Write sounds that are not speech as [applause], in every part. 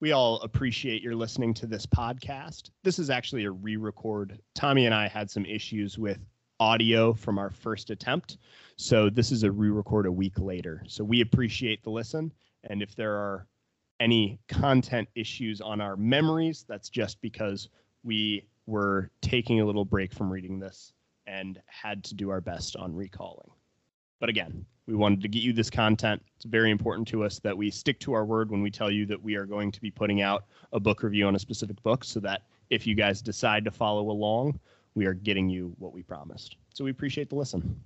We all appreciate your listening to this podcast. This is actually a re record. Tommy and I had some issues with audio from our first attempt. So this is a re record a week later. So we appreciate the listen. And if there are any content issues on our memories, that's just because we were taking a little break from reading this and had to do our best on recalling. But again, we wanted to get you this content. It's very important to us that we stick to our word when we tell you that we are going to be putting out a book review on a specific book so that if you guys decide to follow along, we are getting you what we promised. So we appreciate the listen.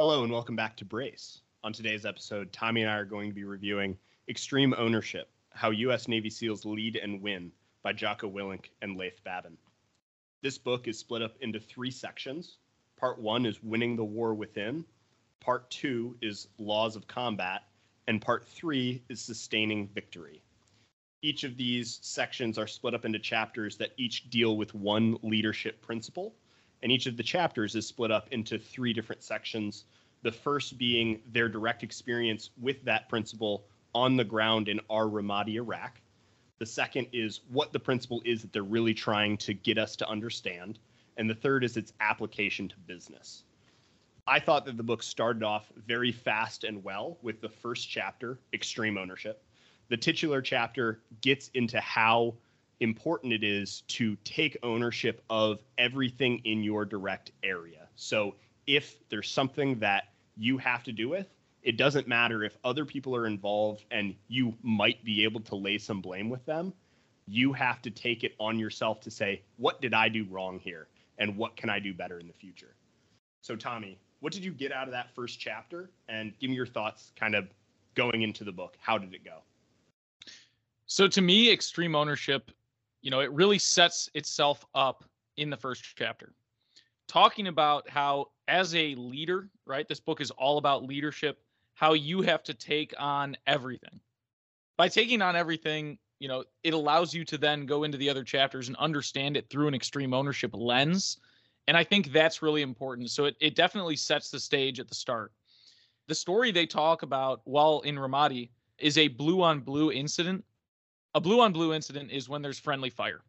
Hello and welcome back to Brace. On today's episode, Tommy and I are going to be reviewing Extreme Ownership How U.S. Navy SEALs Lead and Win by Jocko Willink and Leif Babin. This book is split up into three sections. Part one is Winning the War Within, part two is Laws of Combat, and part three is Sustaining Victory. Each of these sections are split up into chapters that each deal with one leadership principle and each of the chapters is split up into three different sections. The first being their direct experience with that principle on the ground in Ar Ramadi, Iraq. The second is what the principle is that they're really trying to get us to understand. And the third is its application to business. I thought that the book started off very fast and well with the first chapter, Extreme Ownership. The titular chapter gets into how important it is to take ownership of everything in your direct area. So if there's something that you have to do with, it doesn't matter if other people are involved and you might be able to lay some blame with them. You have to take it on yourself to say, what did I do wrong here? And what can I do better in the future? So, Tommy, what did you get out of that first chapter? And give me your thoughts kind of going into the book. How did it go? So, to me, extreme ownership you know, it really sets itself up in the first chapter, talking about how, as a leader, right, this book is all about leadership, how you have to take on everything. By taking on everything, you know, it allows you to then go into the other chapters and understand it through an extreme ownership lens. And I think that's really important. So it, it definitely sets the stage at the start. The story they talk about while in Ramadi is a blue on blue incident a blue on blue incident is when there's friendly fire.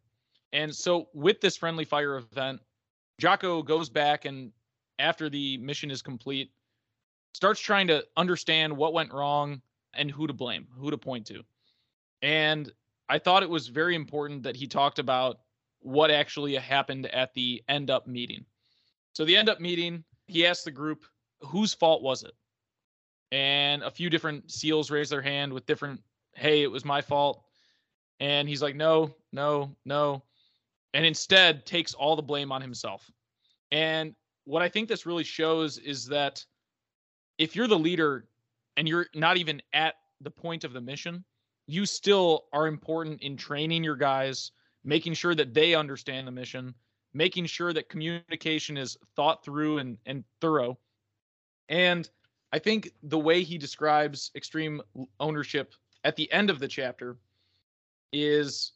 And so with this friendly fire event, Jocko goes back and after the mission is complete, starts trying to understand what went wrong and who to blame, who to point to. And I thought it was very important that he talked about what actually happened at the end up meeting. So the end up meeting, he asked the group, whose fault was it? And a few different SEALs raised their hand with different, hey, it was my fault. And he's like, no, no, no. And instead takes all the blame on himself. And what I think this really shows is that if you're the leader and you're not even at the point of the mission, you still are important in training your guys, making sure that they understand the mission, making sure that communication is thought through and, and thorough. And I think the way he describes extreme ownership at the end of the chapter is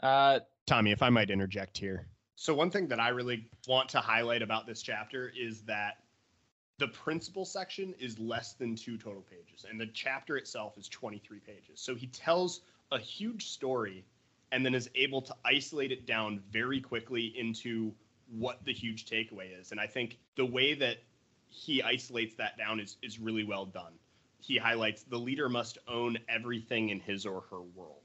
uh, Tommy, if I might interject here. So one thing that I really want to highlight about this chapter is that the principal section is less than two total pages, and the chapter itself is 23 pages. So he tells a huge story and then is able to isolate it down very quickly into what the huge takeaway is. And I think the way that he isolates that down is is really well done. He highlights the leader must own everything in his or her world.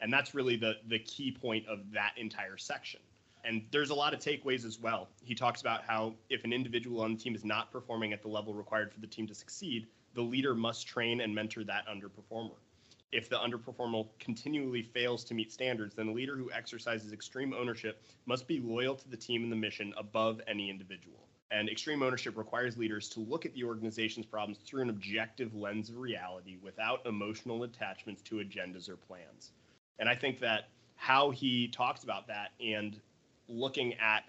And that's really the the key point of that entire section. And there's a lot of takeaways as well. He talks about how if an individual on the team is not performing at the level required for the team to succeed, the leader must train and mentor that underperformer. If the underperformer continually fails to meet standards, then the leader who exercises extreme ownership must be loyal to the team and the mission above any individual. And extreme ownership requires leaders to look at the organization's problems through an objective lens of reality without emotional attachments to agendas or plans. And I think that how he talks about that and looking at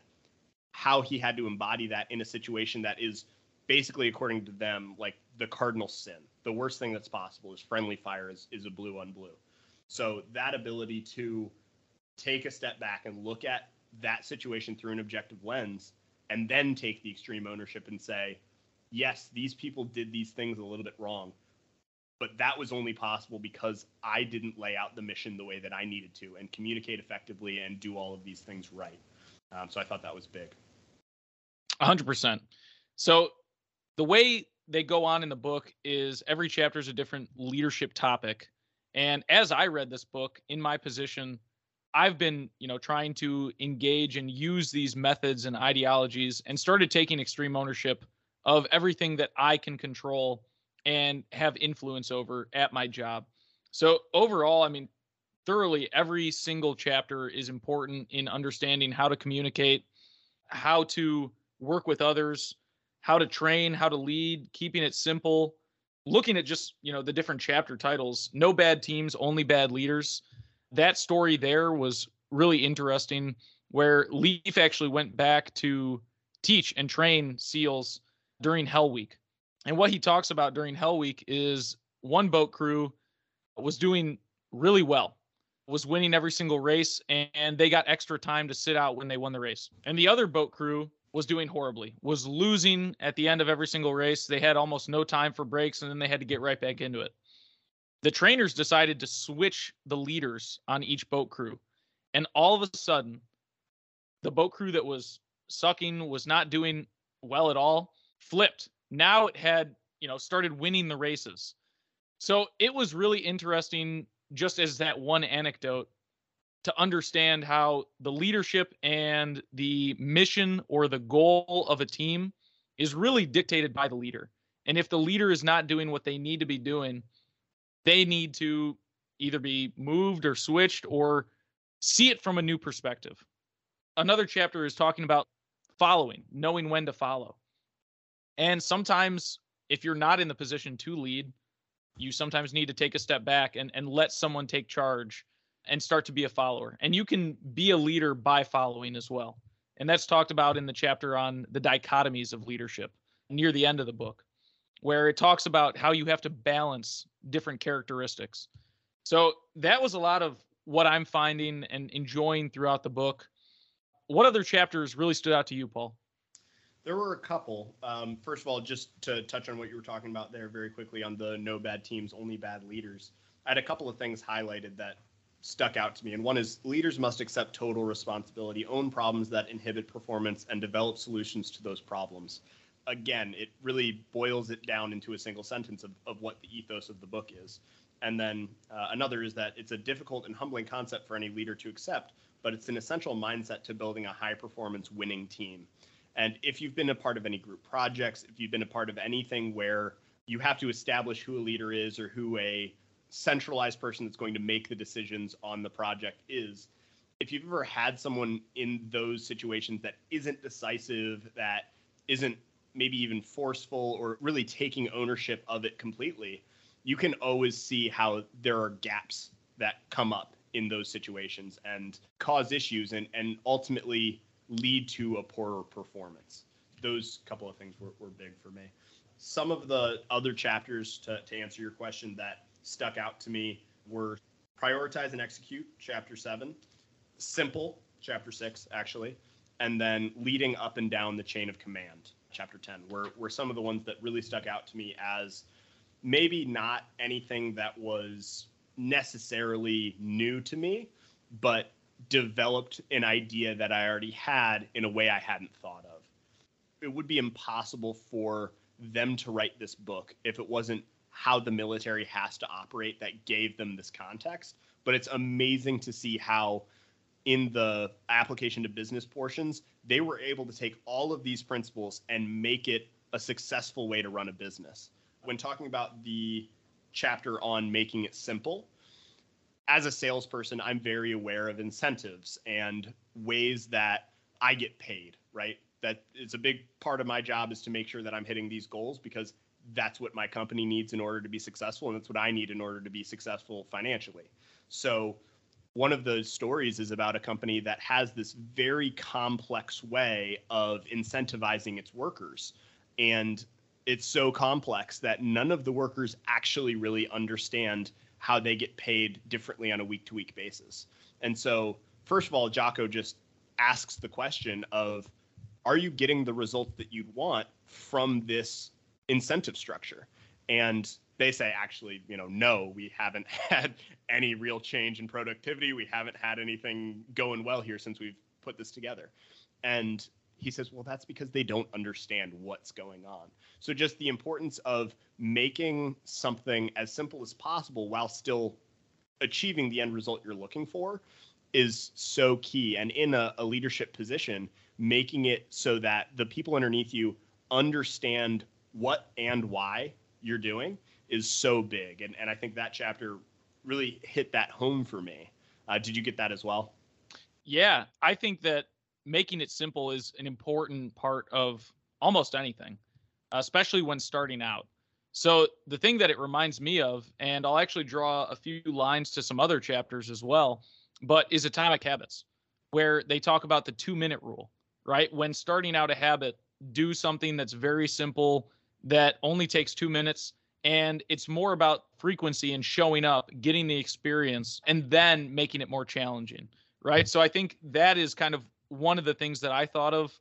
how he had to embody that in a situation that is basically, according to them, like the cardinal sin. The worst thing that's possible is friendly fire is, is a blue on blue. So that ability to take a step back and look at that situation through an objective lens and then take the extreme ownership and say, yes, these people did these things a little bit wrong, but that was only possible because I didn't lay out the mission the way that I needed to and communicate effectively and do all of these things right. Um, so I thought that was big. 100%. So the way they go on in the book is every chapter is a different leadership topic. And as I read this book in my position, I've been, you know, trying to engage and use these methods and ideologies and started taking extreme ownership of everything that I can control and have influence over at my job. So overall, I mean, thoroughly every single chapter is important in understanding how to communicate, how to work with others, how to train, how to lead, keeping it simple, looking at just, you know, the different chapter titles, no bad teams, only bad leaders that story there was really interesting where Leif actually went back to teach and train SEALs during Hell Week. And what he talks about during Hell Week is one boat crew was doing really well, was winning every single race, and they got extra time to sit out when they won the race. And the other boat crew was doing horribly, was losing at the end of every single race. They had almost no time for breaks, and then they had to get right back into it the trainers decided to switch the leaders on each boat crew. And all of a sudden, the boat crew that was sucking, was not doing well at all, flipped. Now it had, you know, started winning the races. So it was really interesting, just as that one anecdote, to understand how the leadership and the mission or the goal of a team is really dictated by the leader. And if the leader is not doing what they need to be doing, they need to either be moved or switched or see it from a new perspective. Another chapter is talking about following, knowing when to follow. And sometimes, if you're not in the position to lead, you sometimes need to take a step back and, and let someone take charge and start to be a follower. And you can be a leader by following as well. And that's talked about in the chapter on the dichotomies of leadership near the end of the book where it talks about how you have to balance different characteristics. So that was a lot of what I'm finding and enjoying throughout the book. What other chapters really stood out to you, Paul? There were a couple. Um, first of all, just to touch on what you were talking about there very quickly on the no bad teams, only bad leaders. I had a couple of things highlighted that stuck out to me. And one is leaders must accept total responsibility, own problems that inhibit performance, and develop solutions to those problems again, it really boils it down into a single sentence of, of what the ethos of the book is. And then uh, another is that it's a difficult and humbling concept for any leader to accept, but it's an essential mindset to building a high performance winning team. And if you've been a part of any group projects, if you've been a part of anything where you have to establish who a leader is or who a centralized person that's going to make the decisions on the project is, if you've ever had someone in those situations that isn't decisive, that isn't maybe even forceful or really taking ownership of it completely, you can always see how there are gaps that come up in those situations and cause issues and, and ultimately lead to a poorer performance. Those couple of things were, were big for me. Some of the other chapters to, to answer your question that stuck out to me were prioritize and execute, chapter seven, simple, chapter six, actually, and then leading up and down the chain of command, chapter 10 were, were some of the ones that really stuck out to me as maybe not anything that was necessarily new to me, but developed an idea that I already had in a way I hadn't thought of. It would be impossible for them to write this book if it wasn't how the military has to operate that gave them this context. But it's amazing to see how in the application to business portions, they were able to take all of these principles and make it a successful way to run a business. When talking about the chapter on making it simple, as a salesperson, I'm very aware of incentives and ways that I get paid, right? That it's a big part of my job is to make sure that I'm hitting these goals because that's what my company needs in order to be successful and that's what I need in order to be successful financially. So one of those stories is about a company that has this very complex way of incentivizing its workers. And it's so complex that none of the workers actually really understand how they get paid differently on a week to week basis. And so, first of all, Jocko just asks the question of are you getting the results that you'd want from this incentive structure? And they say actually you know no we haven't [laughs] had any real change in productivity we haven't had anything going well here since we've put this together and he says well that's because they don't understand what's going on so just the importance of making something as simple as possible while still achieving the end result you're looking for is so key and in a, a leadership position making it so that the people underneath you understand what and why you're doing is so big. And, and I think that chapter really hit that home for me. Uh, did you get that as well? Yeah, I think that making it simple is an important part of almost anything, especially when starting out. So, the thing that it reminds me of, and I'll actually draw a few lines to some other chapters as well, but is Atomic Habits, where they talk about the two minute rule, right? When starting out a habit, do something that's very simple, that only takes two minutes, and it's more about frequency and showing up getting the experience and then making it more challenging right so i think that is kind of one of the things that i thought of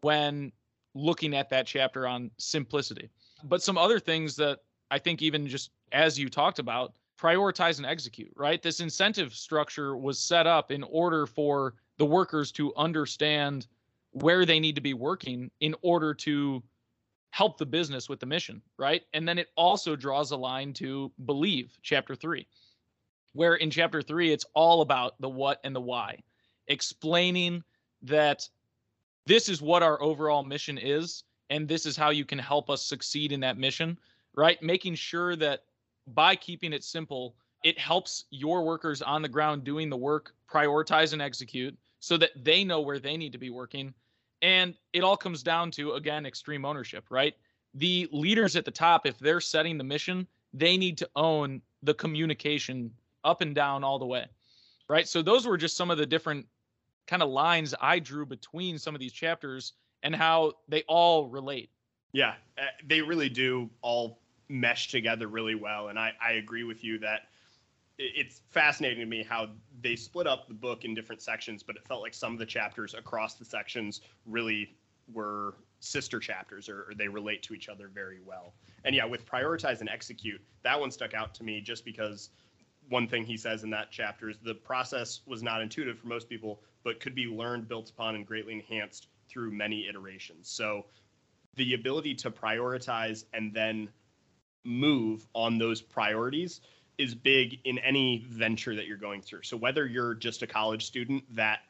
when looking at that chapter on simplicity but some other things that i think even just as you talked about prioritize and execute right this incentive structure was set up in order for the workers to understand where they need to be working in order to help the business with the mission, right? And then it also draws a line to believe, chapter three, where in chapter three, it's all about the what and the why, explaining that this is what our overall mission is, and this is how you can help us succeed in that mission, right? Making sure that by keeping it simple, it helps your workers on the ground doing the work prioritize and execute so that they know where they need to be working and it all comes down to, again, extreme ownership, right? The leaders at the top, if they're setting the mission, they need to own the communication up and down all the way, right? So those were just some of the different kind of lines I drew between some of these chapters and how they all relate. Yeah, uh, they really do all mesh together really well. And I, I agree with you that it's fascinating to me how they split up the book in different sections, but it felt like some of the chapters across the sections really were sister chapters or, or, they relate to each other very well. And yeah, with prioritize and execute, that one stuck out to me just because one thing he says in that chapter is the process was not intuitive for most people, but could be learned, built upon, and greatly enhanced through many iterations. So the ability to prioritize and then move on those priorities is big in any venture that you're going through. So whether you're just a college student that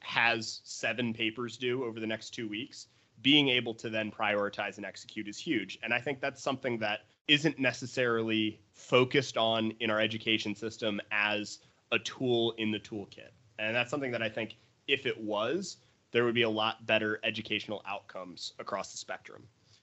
has seven papers due over the next two weeks, being able to then prioritize and execute is huge. And I think that's something that isn't necessarily focused on in our education system as a tool in the toolkit. And that's something that I think if it was, there would be a lot better educational outcomes across the spectrum.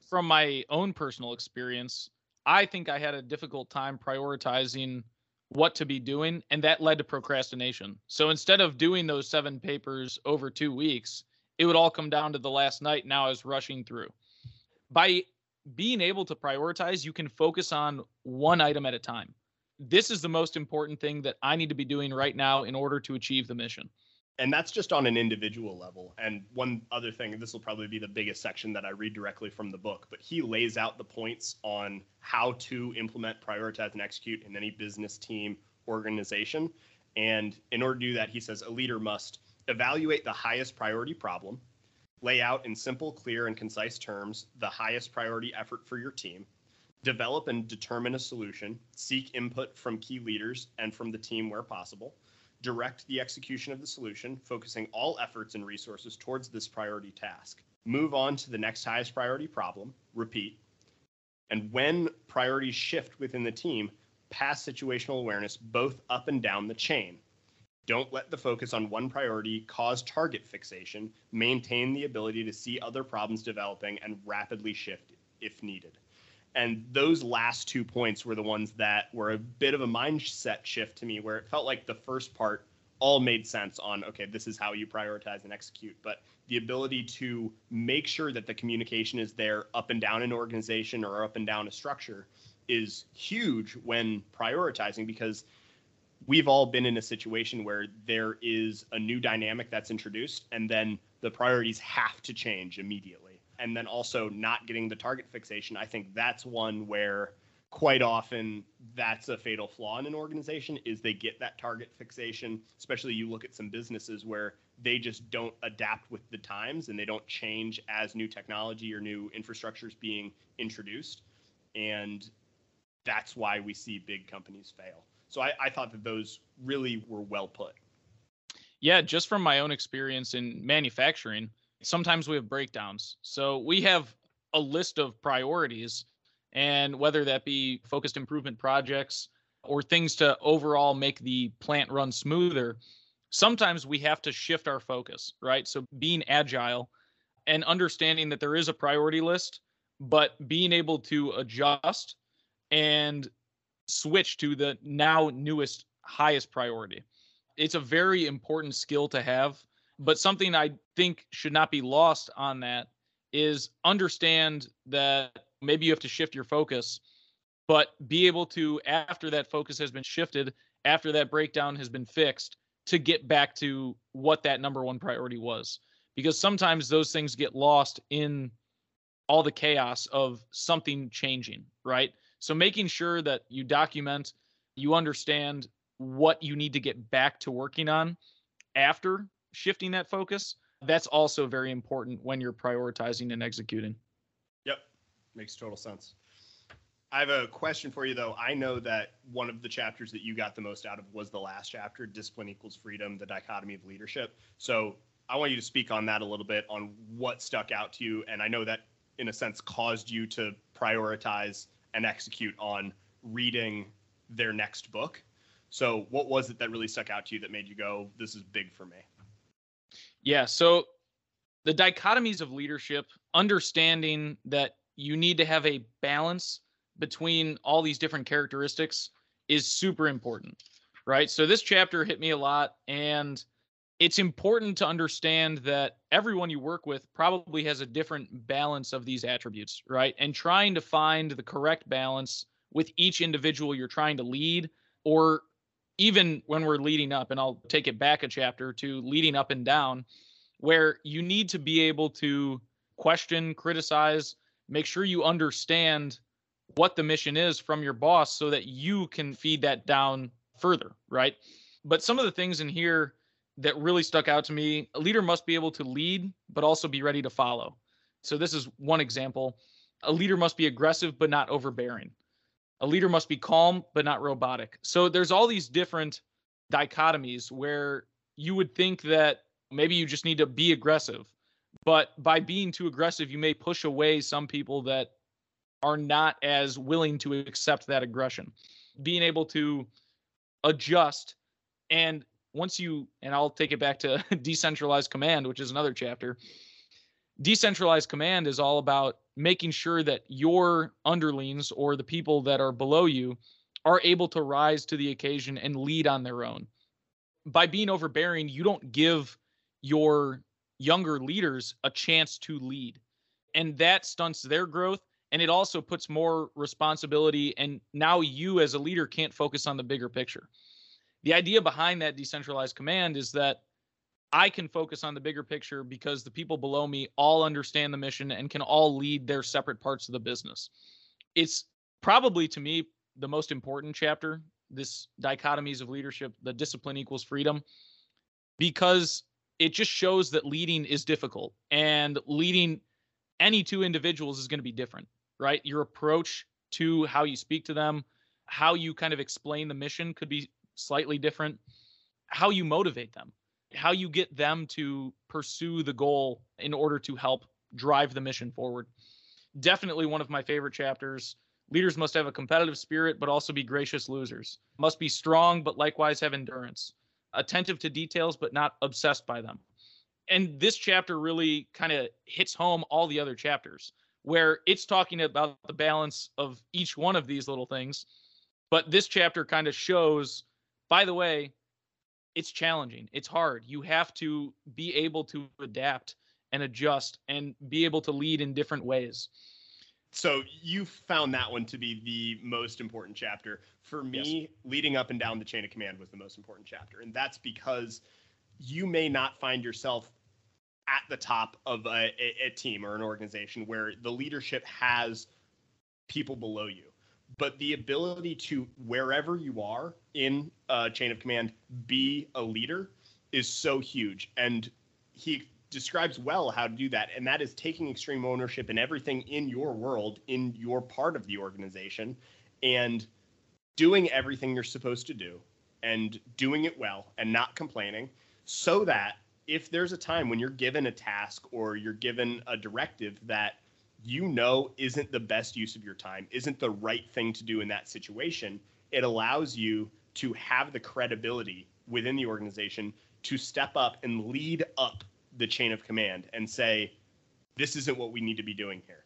From my own personal experience, I think I had a difficult time prioritizing what to be doing, and that led to procrastination. So instead of doing those seven papers over two weeks, it would all come down to the last night. Now I was rushing through. By being able to prioritize, you can focus on one item at a time. This is the most important thing that I need to be doing right now in order to achieve the mission and that's just on an individual level. And one other thing, this will probably be the biggest section that I read directly from the book, but he lays out the points on how to implement, prioritize, and execute in any business team organization. And in order to do that, he says a leader must evaluate the highest priority problem, lay out in simple, clear, and concise terms the highest priority effort for your team, develop and determine a solution, seek input from key leaders and from the team where possible direct the execution of the solution, focusing all efforts and resources towards this priority task. Move on to the next highest priority problem, repeat. And when priorities shift within the team, pass situational awareness both up and down the chain. Don't let the focus on one priority cause target fixation. Maintain the ability to see other problems developing and rapidly shift if needed. And those last two points were the ones that were a bit of a mindset shift to me, where it felt like the first part all made sense on okay, this is how you prioritize and execute. But the ability to make sure that the communication is there up and down an organization or up and down a structure is huge when prioritizing because we've all been in a situation where there is a new dynamic that's introduced and then the priorities have to change immediately. And then also not getting the target fixation i think that's one where quite often that's a fatal flaw in an organization is they get that target fixation. Especially you look at some businesses where they just don't adapt with the times and they don't change as new technology or new infrastructure is being introduced. And that's why we see big companies fail so I, I thought that those really were well put. Yeah, just from my own experience in manufacturing, sometimes we have breakdowns. So we have a list of priorities, and whether that be focused improvement projects or things to overall make the plant run smoother, sometimes we have to shift our focus, right? So being agile and understanding that there is a priority list, but being able to adjust and switch to the now newest highest priority. It's a very important skill to have, but something I think should not be lost on that is understand that maybe you have to shift your focus, but be able to, after that focus has been shifted, after that breakdown has been fixed, to get back to what that number one priority was. Because sometimes those things get lost in all the chaos of something changing, right? So making sure that you document, you understand what you need to get back to working on after shifting that focus, that's also very important when you're prioritizing and executing. Yep, makes total sense. I have a question for you though. I know that one of the chapters that you got the most out of was the last chapter, Discipline Equals Freedom, the dichotomy of leadership. So I want you to speak on that a little bit on what stuck out to you. And I know that in a sense caused you to prioritize and execute on reading their next book. So, what was it that really stuck out to you that made you go, "This is big for me"? Yeah. So, the dichotomies of leadership, understanding that you need to have a balance between all these different characteristics is super important, right? So, this chapter hit me a lot, and it's important to understand that everyone you work with probably has a different balance of these attributes, right? And trying to find the correct balance with each individual you're trying to lead, or even when we're leading up, and I'll take it back a chapter to leading up and down, where you need to be able to question, criticize, make sure you understand what the mission is from your boss so that you can feed that down further, right? But some of the things in here, that really stuck out to me. A leader must be able to lead, but also be ready to follow. So, this is one example. A leader must be aggressive, but not overbearing. A leader must be calm, but not robotic. So, there's all these different dichotomies where you would think that maybe you just need to be aggressive. But by being too aggressive, you may push away some people that are not as willing to accept that aggression. Being able to adjust and once you and I'll take it back to [laughs] decentralized command, which is another chapter. Decentralized command is all about making sure that your underlings or the people that are below you are able to rise to the occasion and lead on their own. By being overbearing, you don't give your younger leaders a chance to lead. And that stunts their growth and it also puts more responsibility and now you as a leader can't focus on the bigger picture the idea behind that decentralized command is that I can focus on the bigger picture because the people below me all understand the mission and can all lead their separate parts of the business. It's probably to me the most important chapter, this dichotomies of leadership, the discipline equals freedom, because it just shows that leading is difficult and leading any two individuals is going to be different, right? Your approach to how you speak to them, how you kind of explain the mission could be slightly different, how you motivate them, how you get them to pursue the goal in order to help drive the mission forward. Definitely one of my favorite chapters. Leaders must have a competitive spirit, but also be gracious losers. Must be strong, but likewise have endurance. Attentive to details, but not obsessed by them. And this chapter really kind of hits home all the other chapters, where it's talking about the balance of each one of these little things. But this chapter kind of shows by the way, it's challenging. It's hard. You have to be able to adapt and adjust and be able to lead in different ways. So you found that one to be the most important chapter. For me, yes. leading up and down the chain of command was the most important chapter. And that's because you may not find yourself at the top of a, a, a team or an organization where the leadership has people below you but the ability to wherever you are in a chain of command be a leader is so huge. And he describes well how to do that. And that is taking extreme ownership in everything in your world in your part of the organization and doing everything you're supposed to do and doing it well and not complaining so that if there's a time when you're given a task or you're given a directive that you know isn't the best use of your time, isn't the right thing to do in that situation, it allows you to have the credibility within the organization to step up and lead up the chain of command and say, this isn't what we need to be doing here.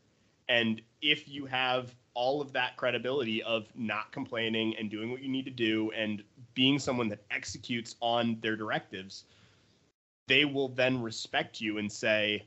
And if you have all of that credibility of not complaining and doing what you need to do and being someone that executes on their directives, they will then respect you and say,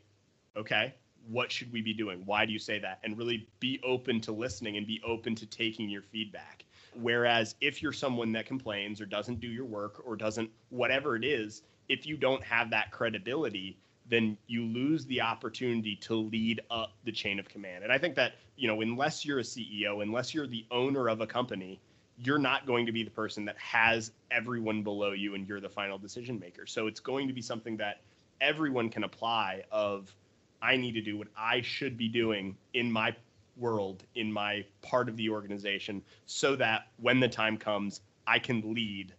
okay, what should we be doing? Why do you say that? And really be open to listening and be open to taking your feedback. Whereas if you're someone that complains or doesn't do your work or doesn't, whatever it is, if you don't have that credibility, then you lose the opportunity to lead up the chain of command. And I think that, you know, unless you're a CEO, unless you're the owner of a company, you're not going to be the person that has everyone below you and you're the final decision maker. So it's going to be something that everyone can apply of I need to do what I should be doing in my world, in my part of the organization, so that when the time comes, I can lead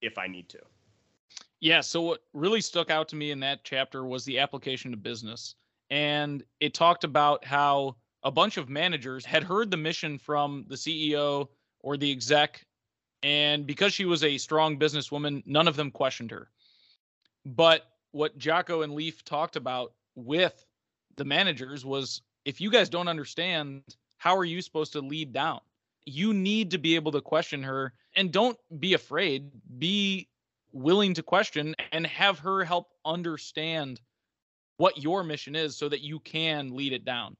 if I need to. Yeah. So, what really stuck out to me in that chapter was the application to business. And it talked about how a bunch of managers had heard the mission from the CEO or the exec. And because she was a strong businesswoman, none of them questioned her. But what Jocko and Leif talked about with the managers was if you guys don't understand, how are you supposed to lead down? You need to be able to question her and don't be afraid. Be willing to question and have her help understand what your mission is so that you can lead it down.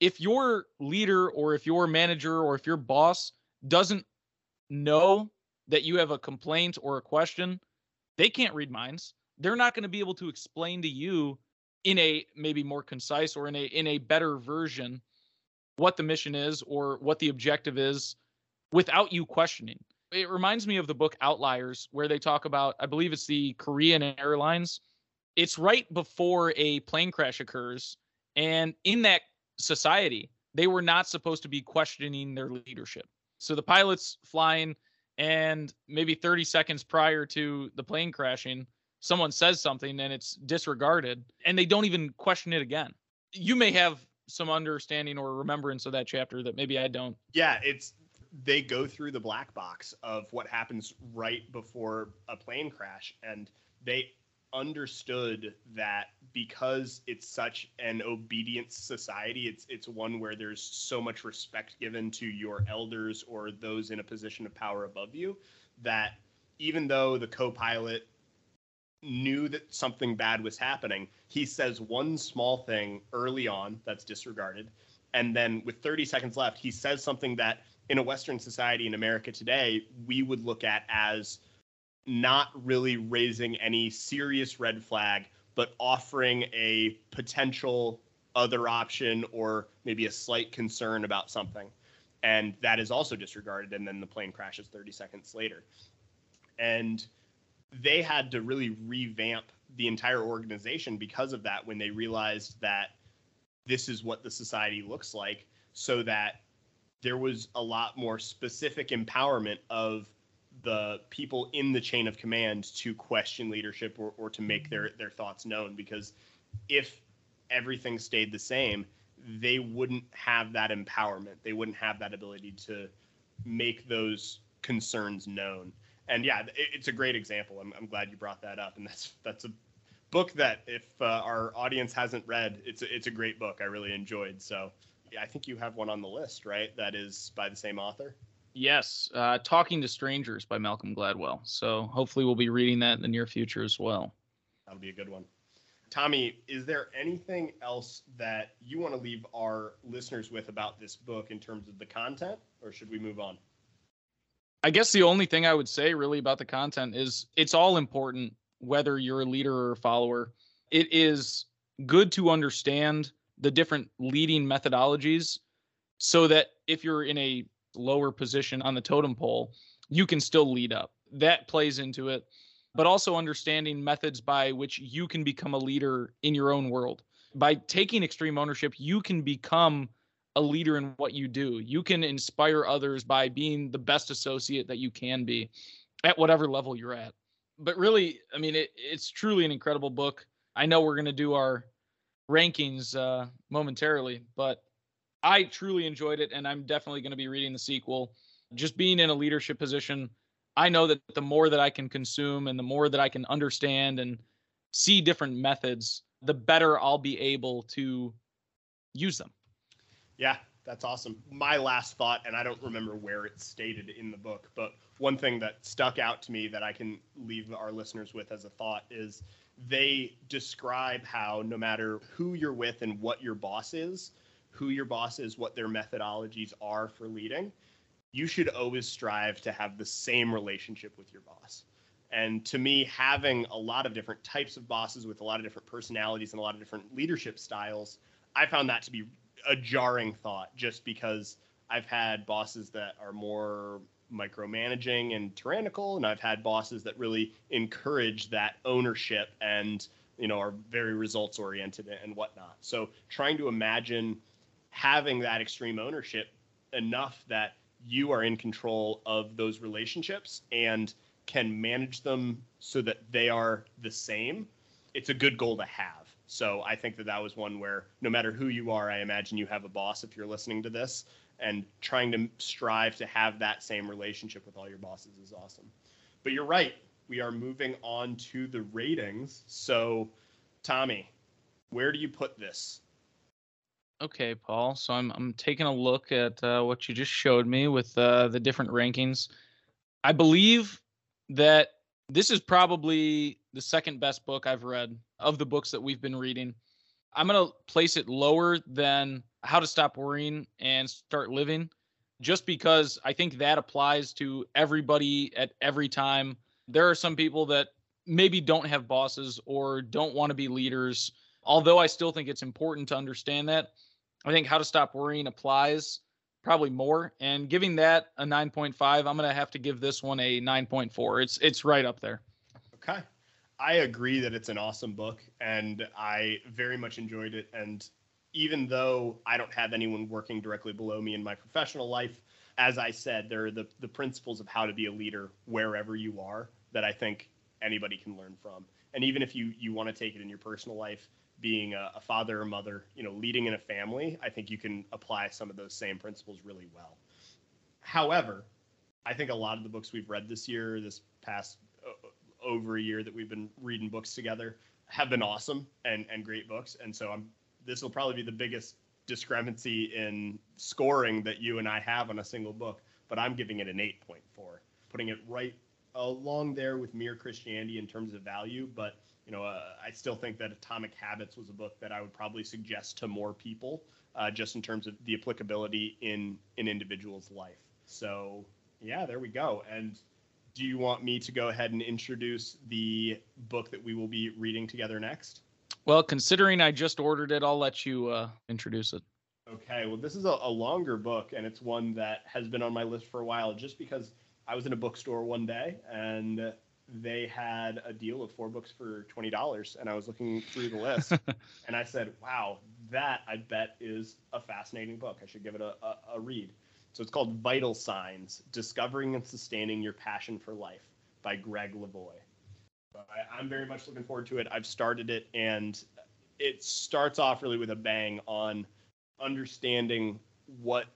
If your leader or if your manager or if your boss doesn't know that you have a complaint or a question, they can't read minds. They're not going to be able to explain to you in a maybe more concise or in a in a better version what the mission is or what the objective is without you questioning. It reminds me of the book Outliers where they talk about I believe it's the Korean Airlines. It's right before a plane crash occurs and in that society they were not supposed to be questioning their leadership. So the pilots flying and maybe 30 seconds prior to the plane crashing someone says something and it's disregarded and they don't even question it again. You may have some understanding or remembrance of that chapter that maybe I don't. Yeah, it's they go through the black box of what happens right before a plane crash and they understood that because it's such an obedient society it's it's one where there's so much respect given to your elders or those in a position of power above you that even though the co-pilot knew that something bad was happening, he says one small thing early on that's disregarded. And then with 30 seconds left, he says something that in a Western society in America today, we would look at as not really raising any serious red flag, but offering a potential other option or maybe a slight concern about something. And that is also disregarded. And then the plane crashes 30 seconds later. And they had to really revamp the entire organization because of that when they realized that this is what the society looks like so that there was a lot more specific empowerment of the people in the chain of command to question leadership or, or to make their, their thoughts known. Because if everything stayed the same they wouldn't have that empowerment. They wouldn't have that ability to make those concerns known and yeah, it, it's a great example. I'm, I'm glad you brought that up, and that's that's a book that if uh, our audience hasn't read, it's a, it's a great book. I really enjoyed. So yeah, I think you have one on the list, right? That is by the same author. Yes, uh, Talking to Strangers by Malcolm Gladwell. So hopefully we'll be reading that in the near future as well. That'll be a good one. Tommy, is there anything else that you want to leave our listeners with about this book in terms of the content, or should we move on? I guess the only thing I would say really about the content is it's all important whether you're a leader or a follower. It is good to understand the different leading methodologies so that if you're in a lower position on the totem pole, you can still lead up. That plays into it, but also understanding methods by which you can become a leader in your own world. By taking extreme ownership, you can become a leader in what you do. You can inspire others by being the best associate that you can be at whatever level you're at. But really, I mean, it, it's truly an incredible book. I know we're going to do our rankings uh, momentarily, but I truly enjoyed it, and I'm definitely going to be reading the sequel. Just being in a leadership position, I know that the more that I can consume and the more that I can understand and see different methods, the better I'll be able to use them. Yeah, that's awesome. My last thought, and I don't remember where it's stated in the book, but one thing that stuck out to me that I can leave our listeners with as a thought is they describe how no matter who you're with and what your boss is, who your boss is, what their methodologies are for leading, you should always strive to have the same relationship with your boss. And to me, having a lot of different types of bosses with a lot of different personalities and a lot of different leadership styles, I found that to be a jarring thought just because I've had bosses that are more micromanaging and tyrannical and I've had bosses that really encourage that ownership and you know are very results oriented and whatnot. So trying to imagine having that extreme ownership enough that you are in control of those relationships and can manage them so that they are the same it's a good goal to have so i think that that was one where no matter who you are i imagine you have a boss if you're listening to this. And trying to strive to have that same relationship with all your bosses is awesome. But you're right. We are moving on to the ratings. So tommy where do you put this? Okay, Paul. So I'm I'm taking a look at uh, what you just showed me with uh, the different rankings. I believe that this is probably the second best book I've read of the books that we've been reading. I'm gonna place it lower than How to Stop Worrying and Start Living, just because I think that applies to everybody at every time. There are some people that maybe don't have bosses or don't want to be leaders. Although I still think it's important to understand that I think How to Stop Worrying applies probably more. And giving that a 9.5, I'm going to have to give this one a 9.4. It's it's right up there. Okay. I agree that it's an awesome book and I very much enjoyed it and even though I don't have anyone working directly below me in my professional life, as I said, there are the, the principles of how to be a leader wherever you are that I think anybody can learn from. And even if you you want to take it in your personal life, being a, a, father or mother, you know, leading in a family, I think you can apply some of those same principles really well. However, I think a lot of the books we've read this year, this past over a year that we've been reading books together, have been awesome and and great books. And so I'm this will probably be the biggest discrepancy in scoring that you and I have on a single book, but I'm giving it an 8.4, putting it right along there with Mere Christianity in terms of value, but you know, uh, I still think that Atomic Habits was a book that I would probably suggest to more people, uh, just in terms of the applicability in an individual's life. So yeah, there we go. And do you want me to go ahead and introduce the book that we will be reading together next? Well, considering I just ordered it, I'll let you uh, introduce it. Okay. Well, this is a, a longer book, and it's one that has been on my list for a while, just because I was in a bookstore one day and they had a deal of four books for twenty dollars, and I was looking through the list, [laughs] and I said, "Wow, that I bet is a fascinating book. I should give it a, a, a read." So it's called Vital Signs: Discovering and Sustaining Your Passion for Life by Gregg Levoy. I, I'm very much looking forward to it. I've started it, and it starts off really with a bang on understanding what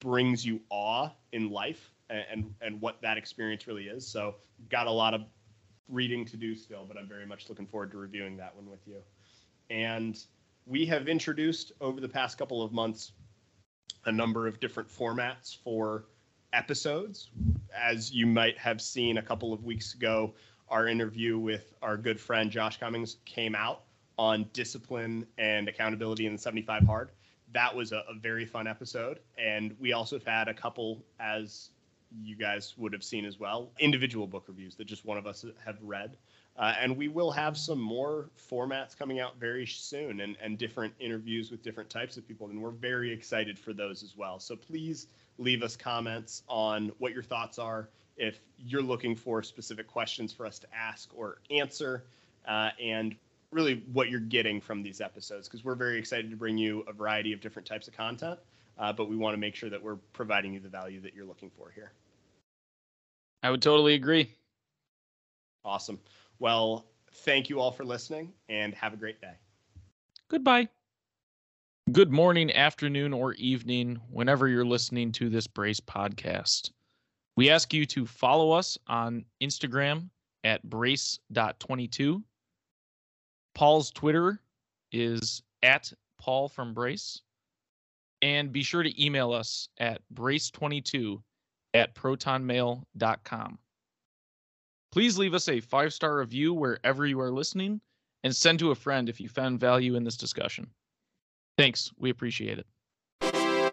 brings you awe in life and and what that experience really is. So got a lot of reading to do still, but I'm very much looking forward to reviewing that one with you. And we have introduced over the past couple of months a number of different formats for episodes. As you might have seen a couple of weeks ago, our interview with our good friend Josh Cummings came out on discipline and accountability in the 75 hard. That was a, a very fun episode. And we also have had a couple, as you guys would have seen as well, individual book reviews that just one of us have read. Uh, and we will have some more formats coming out very soon and, and different interviews with different types of people. And we're very excited for those as well. So please leave us comments on what your thoughts are. If you're looking for specific questions for us to ask or answer, uh, and really what you're getting from these episodes, because we're very excited to bring you a variety of different types of content. Uh, but we want to make sure that we're providing you the value that you're looking for here. I would totally agree. Awesome. Well, thank you all for listening and have a great day. Goodbye. Good morning, afternoon, or evening, whenever you're listening to this Brace podcast. We ask you to follow us on Instagram at brace.22. Paul's Twitter is at Paul from Brace. And be sure to email us at brace22 at protonmail.com. Please leave us a five star review wherever you are listening and send to a friend if you found value in this discussion. Thanks. We appreciate it.